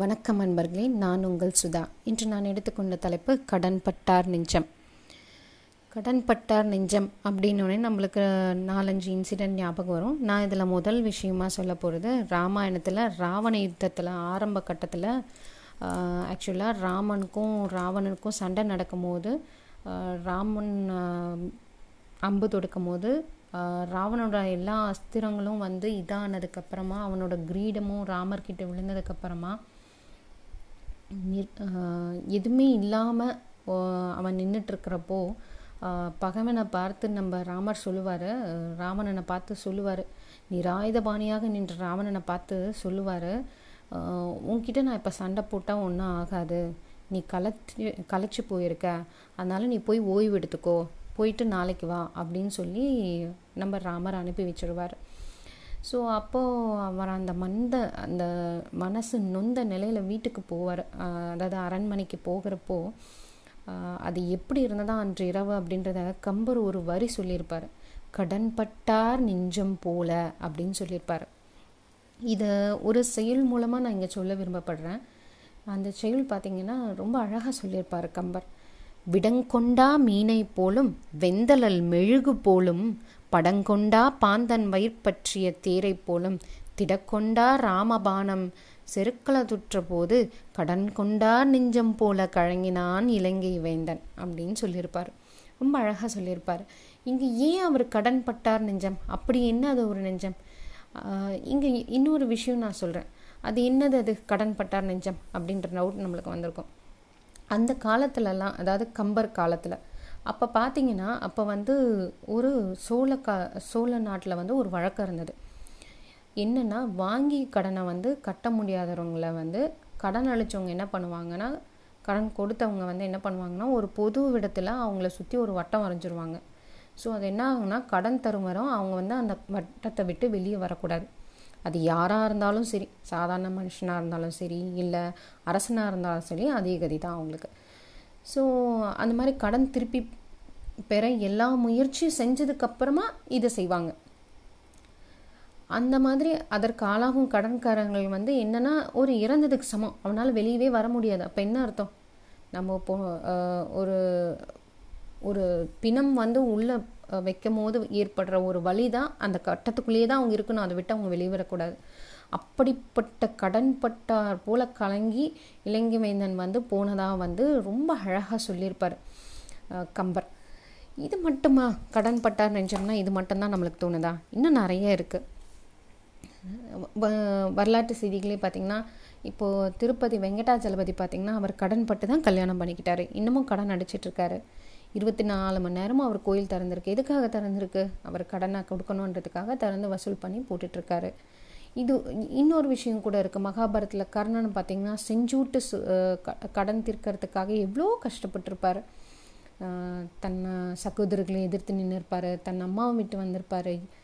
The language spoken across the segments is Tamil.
வணக்கம் அன்பர்களே நான் உங்கள் சுதா. இன்று நான் எடுத்துக்கொண்ட தலைப்பு கடன் பட்டார் நெஞ்சம். கடன் பட்டார் நெஞ்சம் அப்படின்னோடனே நம்மளுக்கு நாலஞ்சு இன்சிடெண்ட் ஞாபகம் வரும். நான் இதில் முதல் விஷயமா சொல்ல போகிறது ராமாயணத்தில் ராவண யுத்தத்தில் ஆரம்ப கட்டத்தில் ஆக்சுவலாக ராமனுக்கும் ராவணனுக்கும் சண்டை நடக்கும்போது ராமன் அம்பு தொடுக்கும் போது ராவனோட ராவணோட எல்லா அஸ்திரங்களும் வந்து இதானதுக்கப்புறமா அவனோட கிரீடமும் ராமர்கிட்ட விழுந்ததுக்கப்புறமா எதுவுமே இல்லாமல் அவன் நின்றுட்டுருக்கிறப்போ பகைவனை பார்த்து நம்ம ராமர் சொல்லுவார் ராவணனை பார்த்து சொல்லுவார் நிராயுதபாணியாக நின்ற ராவணனை பார்த்து சொல்லுவார் உன்கிட்ட நான் இப்போ சண்டை போட்டால் ஒன்றும் ஆகாது நீ களைச்சி களைச்சி போயிருக்க அதனால் நீ போய் ஓய்வு எடுத்துக்கோ போயிட்டு நாளைக்கு வா அப்படின்னு சொல்லி நம்ம ராமர் அனுப்பி வச்சிருவார். ஸோ அப்போது அவர் அந்த மந்த அந்த மனசு நொந்த நிலையில் வீட்டுக்கு போவார். அதாவது அரண்மனைக்கு போகிறப்போ அது எப்படி இருந்ததா அன்று இரவு அப்படின்றத கம்பர் ஒரு வரி சொல்லியிருப்பார். கடன்பட்டார் நெஞ்சம் போல அப்படின்னு சொல்லியிருப்பார். இதை ஒரு செயல் மூலமாக நான் இங்கே சொல்ல விரும்பப்படுறேன். அந்த செயல் பார்த்தீங்கன்னா ரொம்ப அழகாக சொல்லியிருப்பார் கம்பர். விடங்கொண்டா மீனை போலும் வெந்தலல் மெழுகு போலும் படங்கொண்டா பாந்தன் வயிற்பற்றிய தேரை போலும் திடக்கொண்டா ராமபானம் செருக்களதுற்ற போது கடன் கொண்டார் நெஞ்சம் போல கழங்கினான் இலங்கை வேந்தன் அப்படின்னு சொல்லியிருப்பார். ரொம்ப அழகாக சொல்லியிருப்பார். இங்கே ஏன் அவர் கடன் பட்டார் நெஞ்சம்? அப்படி என்ன அது ஒரு நெஞ்சம்? இங்கே இன்னொரு விஷயம் நான் சொல்கிறேன் அது என்னது அது கடன் பட்டார் நெஞ்சம்? அப்படின்ற டவுட் நம்மளுக்கு வந்திருக்கும். அந்த காலத்துலலாம் அதாவது கம்பர் காலத்தில். அப்போ பார்த்தீங்கன்னா அப்போ வந்து ஒரு சோழ கா சோழ நாட்டில் வந்து ஒரு வழக்கம் இருந்தது. என்னென்னா வாங்கி கடனை வந்து கட்ட முடியாதவங்களை வந்து கடன் அழிச்சவங்க என்ன பண்ணுவாங்கன்னா கடன் கொடுத்தவங்க வந்து என்ன பண்ணுவாங்கன்னா ஒரு பொது விடத்தில் அவங்கள சுற்றி ஒரு வட்டம் வரைஞ்சிருவாங்க. ஸோ அது என்ன ஆகும்னா கடன் தரும் வரும். அவங்க வந்து அந்த வட்டத்தை விட்டு வெளியே வரக்கூடாது. அது யாராக இருந்தாலும் சரி சாதாரண மனுஷனாக இருந்தாலும் சரி இல்லை அரசனாக இருந்தாலும் சரி அதே கதி தான் அவங்களுக்கு. ஸோ அந்த மாதிரி கடன் திருப்பி பெற எல்லா முயற்சியும் செஞ்சதுக்கப்புறமா இதை செய்வாங்க. அந்த மாதிரி அதற்கு ஆளாகும் கடன்காரங்கள் வந்து என்னென்னா ஒரு இறந்ததுக்கு சமம். அவனால் வெளியவே வர முடியாது. அப்போ என்ன அர்த்தம்? நம்ம இப்போ ஒரு ஒரு பிணம் வந்து உள்ளே வைக்கும் போது ஏற்படுற ஒரு வழி தான் அந்த கட்டத்துக்குள்ளேயே தான் அவங்க இருக்கணும். அதை விட்டு அவங்க வெளியே வரக்கூடாது அப்படிப்பட்ட கடன்பட்டார் போல கலங்கி இலங்கை வேந்தன் வந்து போனதாக வந்து ரொம்ப அழகாக சொல்லியிருப்பார் கம்பர். இது மட்டுமா? கடன்பட்டார் நெஞ்சம்னா இது மட்டும்தான் நம்மளுக்கு தோணுதா? இன்னும் நிறைய இருக்குது வரலாற்று செய்திகளே பார்த்தீங்கன்னா இப்போது திருப்பதி வெங்கடாஜலபதி பார்த்திங்கன்னா அவர் கடன் பட்டு தான் கல்யாணம் பண்ணிக்கிட்டாரு. இன்னமும் கடன் அடிச்சிட்ருக்காரு இருபத்தி நாலு மணி நேரமும் அவர் கோயில் திறந்திருக்கு. எதுக்காக திறந்திருக்கு? அவர் கடனை கொடுக்கணுன்றதுக்காக திறந்து வசூல் பண்ணி போட்டுட்ருக்காரு. இது இன்னொரு விஷயம் கூட இருக்குது மகாபாரத்தில் கர்ணன் பார்த்தீங்கன்னா செஞ்சூட்டு சு க- கடன் தீர்க்கறதுக்காக எவ்வளோ கஷ்டப்பட்டிருப்பார். தன் சகோதரர்களை எதிர்த்து நின்று இருப்பார் தன் அம்மாவை விட்டு வந்திருப்பார்.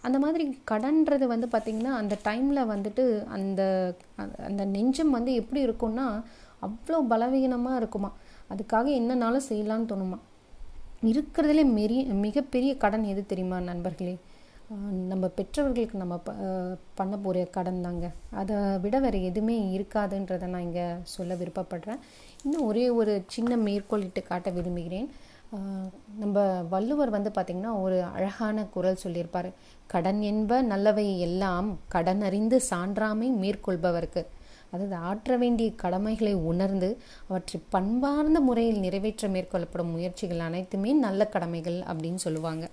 அந்த மாதிரி கடன்றது வந்து பார்த்திங்கன்னா அந்த டைமில் வந்துட்டு அந்த அந்த- அந்த நெஞ்சம் வந்து எப்படி இருக்கும்னா அவ்வளோ பலவீனமாக இருக்குமா? அதுக்காக என்னனாலும் செய்யலான்னு தோணுமா? இருக்கிறதுலே மெரி மிகப்பெரிய கடன் எது தெரியுமா நண்பர்களே? நம்ம பெற்றவர்களுக்கு நம்ம ப- பண்ண போகிற கடன் தாங்க. அதை விட வேறு எதுவுமே இருக்காதுன்றதை நான் இங்கே சொல்ல விருப்பப்படுறேன். இன்னும் ஒரே ஒரு சின்ன மேற்கோளிட்டு காட்ட விரும்புகிறேன். நம்ம வள்ளுவர் வந்து பார்த்திங்கன்னா ஒரு அழகான குரல் சொல்லியிருப்பார். கடன் என்ப நல்லவை எல்லாம் கடன் அறிந்து சான்றாமை மேற்கொள்பவருக்கு. அதாவது ஆற்ற வேண்டிய கடமைகளை உணர்ந்து அவற்றை பண்பார்ந்த முறையில் நிறைவேற்ற மேற்கொள்ளப்படும் முயற்சிகள் அனைத்துமே நல்ல கடமைகள் அப்படின்னு சொல்லுவாங்க.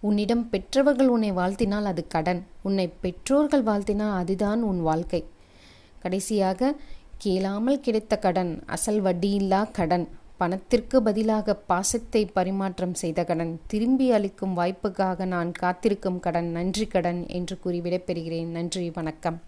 உன்னிடம் பெற்றவர்கள் உன்னை வாழ்த்தினால் அது கடன். உன்னை பெற்றோர்கள் வாழ்த்தினால் அதுதான் உன் வாழ்க்கை. கடைசியாக கேளாமல் கிடைத்த கடன் அசல் வட்டியில்லா கடன் பணத்திற்கு பதிலாக பாசத்தை பரிமாற்றம் செய்த கடன் திரும்பி அளிக்கும் வாய்ப்புக்காக நான் காத்திருக்கும் கடன் நன்றி கடன் என்று கூறி விடைபெறுகிறேன். நன்றி வணக்கம்.